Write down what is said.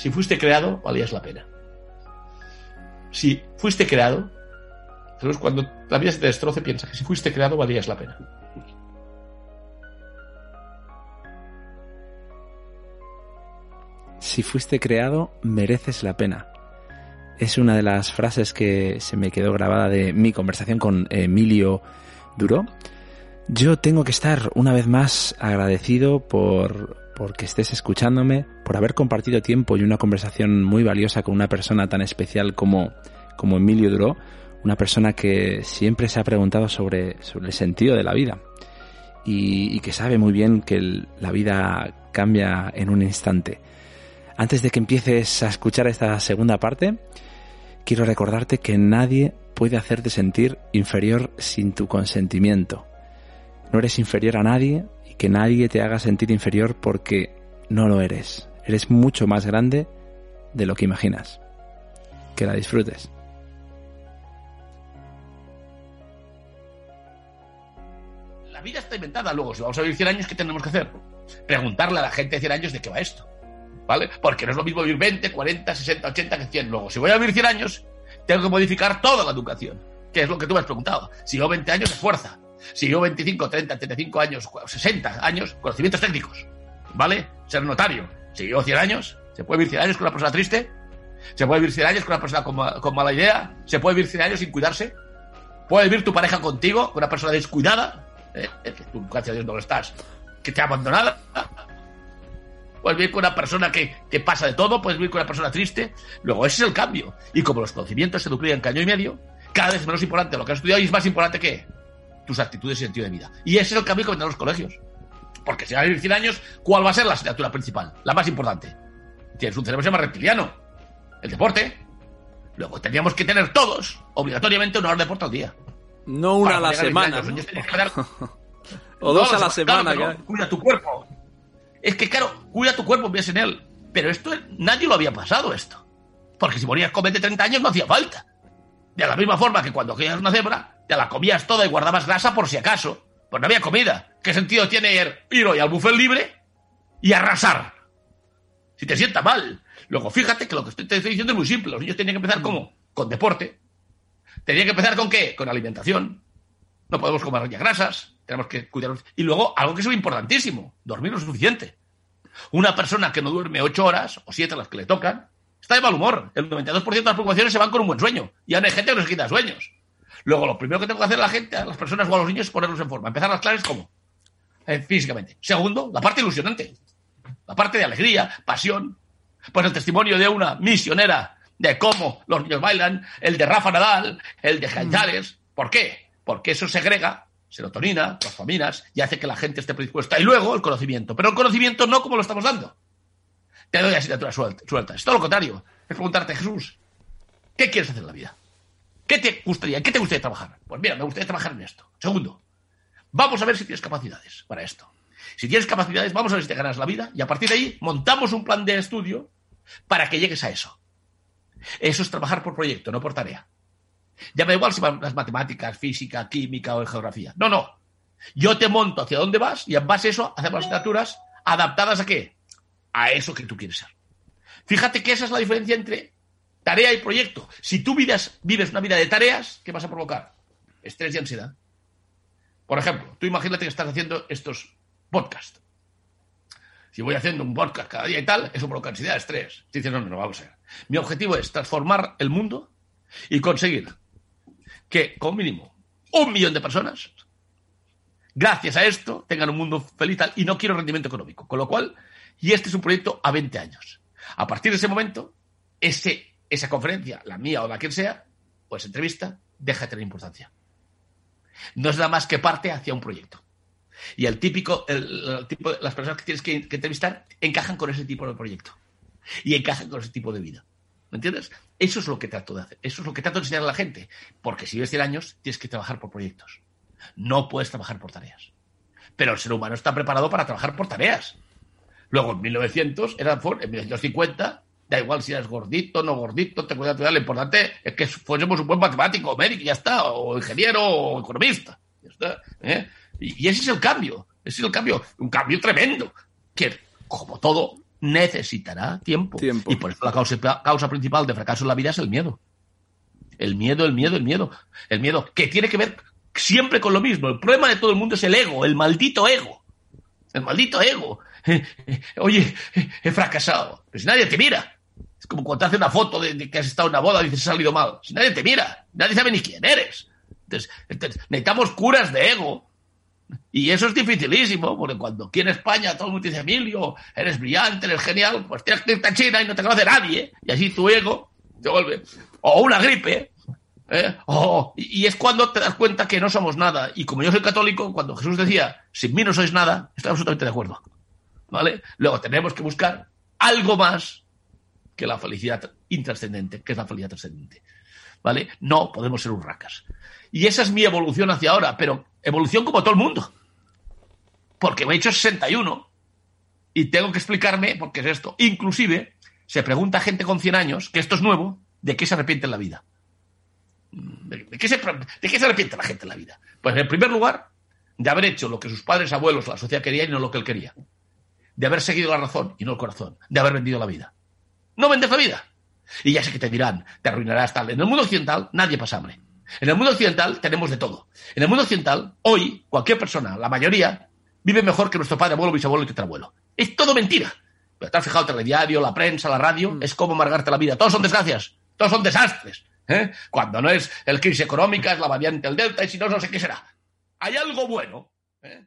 si fuiste creado, valías la pena. Si fuiste creado, cuando la vida se te destroce, piensa que si fuiste creado, valías la pena. Si fuiste creado, mereces la pena. Es una de las frases que se me quedó grabada de mi conversación con Emilio Duro. Yo tengo que estar una vez más agradecido por, que estés escuchándome, por haber compartido tiempo y una conversación muy valiosa con una persona tan especial como, como Emilio Duro, una persona que siempre se ha preguntado sobre, sobre el sentido de la vida y que sabe muy bien que la vida cambia en un instante. Antes de que empieces a escuchar esta segunda parte, quiero recordarte que nadie puede hacerte sentir inferior sin tu consentimiento. No eres inferior a nadie y que nadie te haga sentir inferior porque no lo eres. Eres mucho más grande de lo que imaginas. Que la disfrutes. La vida está inventada. Luego, si vamos a vivir 100 años, ¿qué tenemos que hacer? Preguntarle a la gente de 100 años de qué va esto. ¿vale? Porque no es lo mismo vivir 20, 40, 60, 80 que 100. Luego, si voy a vivir 100 años, tengo que modificar toda la educación, que es lo que tú me has preguntado. Si yo 20 años, es fuerza. Si yo 25, 30, 35 años, 60 años, conocimientos técnicos, ¿vale? Ser notario. Si yo 100 años, ¿se puede vivir 100 años con una persona triste? ¿Se puede vivir 100 años con una persona con, mala idea? ¿Se puede vivir 100 años sin cuidarse? ¿Puede vivir tu pareja contigo, con una persona descuidada? ¿Eh? Que tú, gracias a Dios, no lo estás. Que te ha abandonado puedes vivir con una persona que, que, pasa de todo, puedes vivir con una persona triste. Luego, ese es el cambio. Y como los conocimientos se duplican caño y medio, cada vez menos importante lo que has estudiado y es más importante que tus actitudes y sentido de vida. Y ese es el cambio que vendrán los colegios. Porque si vas a vivir 100 años, ¿cuál va a ser la asignatura principal? La más importante. Tienes un cerebro que se llama reptiliano. El deporte. Luego tendríamos que tener todos, obligatoriamente, una hora de deporte al día. No una a la semana. o dos a la semana. cuida tu cuerpo es que, claro, cuida tu cuerpo, piensa en él. Pero esto, nadie lo había pasado esto. Porque si morías con 20, 30 años no hacía falta. De la misma forma que cuando cogías una cebra, te la comías toda y guardabas grasa por si acaso. Pues no había comida. ¿Qué sentido tiene ir, hoy al buffet libre y arrasar? Si te sienta mal. Luego, fíjate que lo que estoy, te estoy diciendo es muy simple. Los niños tenían que empezar como con deporte. Tenían que empezar con qué? Con alimentación. No podemos comer grasas tenemos que cuidarnos. Y luego, algo que es muy importantísimo, dormir lo suficiente. Una persona que no duerme ocho horas, o siete las que le tocan, está de mal humor. El 92% de las preocupaciones se van con un buen sueño. Y hay gente que no se quita sueños. Luego, lo primero que tengo que hacer a la gente, a las personas o a los niños, es ponerlos en forma. Empezar las clases como eh, físicamente. Segundo, la parte ilusionante. La parte de alegría, pasión. Pues el testimonio de una misionera de cómo los niños bailan, el de Rafa Nadal, el de Jaitales. ¿Por qué? Porque eso segrega serotonina, dopaminas, y hace que la gente esté predispuesta. Y luego el conocimiento. Pero el conocimiento no como lo estamos dando. Te doy asignatura suelta. Es todo lo contrario. Es preguntarte, Jesús, ¿qué quieres hacer en la vida? ¿Qué te gustaría? ¿Qué te gustaría trabajar? Pues mira, me gustaría trabajar en esto. Segundo, vamos a ver si tienes capacidades para esto. Si tienes capacidades, vamos a ver si te ganas la vida y a partir de ahí montamos un plan de estudio para que llegues a eso. Eso es trabajar por proyecto, no por tarea. Ya me da igual si van las matemáticas, física, química o geografía. No, no. Yo te monto hacia dónde vas y en base a eso hacemos asignaturas adaptadas a qué? A eso que tú quieres ser. Fíjate que esa es la diferencia entre tarea y proyecto. Si tú vives, una vida de tareas, ¿qué vas a provocar? Estrés y ansiedad. Por ejemplo, tú imagínate que estás haciendo estos podcasts. Si voy haciendo un podcast cada día y tal, eso provoca ansiedad, estrés. Dices, no, no, no, vamos a ver. Mi objetivo es transformar el mundo y conseguir que, con mínimo, un millón de personas, gracias a esto, tengan un mundo feliz y no quiero rendimiento económico. Con lo cual, y este es un proyecto a 20 años. A partir de ese momento, ese, esa conferencia, la mía o la que sea, pues entrevista, deja de tener importancia. No es nada más que parte hacia un proyecto. Y el típico, el, tipo, las personas que tienes que, entrevistar encajan con ese tipo de proyecto. Y encajan con ese tipo de vida. ¿Me entiendes? Eso es lo que trato de hacer. Eso es lo que trato de enseñar a la gente. Porque si vives 100 años, tienes que trabajar por proyectos. No puedes trabajar por tareas. Pero el ser humano está preparado para trabajar por tareas. Luego, en 1900, era, en 1950, da igual si eres gordito, no gordito, te cuidas, lo importante es que fuésemos un buen matemático, médico, ya está, o ingeniero, o economista. Ya está, ¿eh? y, y ese es el cambio. Ese es el cambio. Un cambio tremendo. Que, como todo, necesitará tiempo. Y por eso la causa, causa principal de fracaso en la vida es el miedo. El miedo, el miedo, el miedo. El miedo, que tiene que ver siempre con lo mismo. El problema de todo el mundo es el ego, el maldito ego. El maldito ego. Oye, he fracasado. Si nadie te mira. Como cuando te hace una foto de, que has estado en una boda y dices, ha salido mal. Si nadie te mira, nadie sabe ni quién eres. Entonces, necesitamos curas de ego. Y eso es dificilísimo, porque cuando aquí en España todo el mundo dice, Emilio, eres brillante, eres genial, pues tienes que irte a China y no te conoce nadie. Y así tu ego te vuelve. O una gripe. ¿eh? y es cuando te das cuenta que no somos nada. Y como yo soy católico, cuando Jesús decía, sin mí no sois nada, estoy absolutamente de acuerdo. ¿Vale? Luego tenemos que buscar algo más que la felicidad intrascendente, que es la felicidad trascendente. ¿Vale? No podemos ser urracas. Y esa es mi evolución hacia ahora, pero evolución como todo el mundo. Porque me he hecho 61 y tengo que explicarme por qué es esto. Inclusive, se pregunta a gente con 100 años, que esto es nuevo, de qué se arrepiente en la vida. ¿De, qué se, ¿De qué se arrepiente la gente en la vida? Pues en primer lugar, de haber hecho lo que sus padres, abuelos, la sociedad quería y no lo que él quería de haber seguido la razón y no el corazón, de haber vendido la vida. No vendes la vida. Y ya sé que te dirán, te arruinarás tal. En el mundo occidental nadie pasa hambre. En el mundo occidental tenemos de todo. En el mundo occidental, hoy, cualquier persona, la mayoría, vive mejor que nuestro padre, abuelo, bisabuelo y tetrabuelo. Es todo mentira. Pero te has fijado, el telediario, la prensa, la radio, mm. es como amargarte la vida. Todos son desgracias, todos son desastres. ¿eh? Cuando no es el crisis económica, es la variante del delta, y si no, no sé qué será. Hay algo bueno. ¿eh?